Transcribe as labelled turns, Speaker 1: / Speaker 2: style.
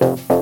Speaker 1: Bye.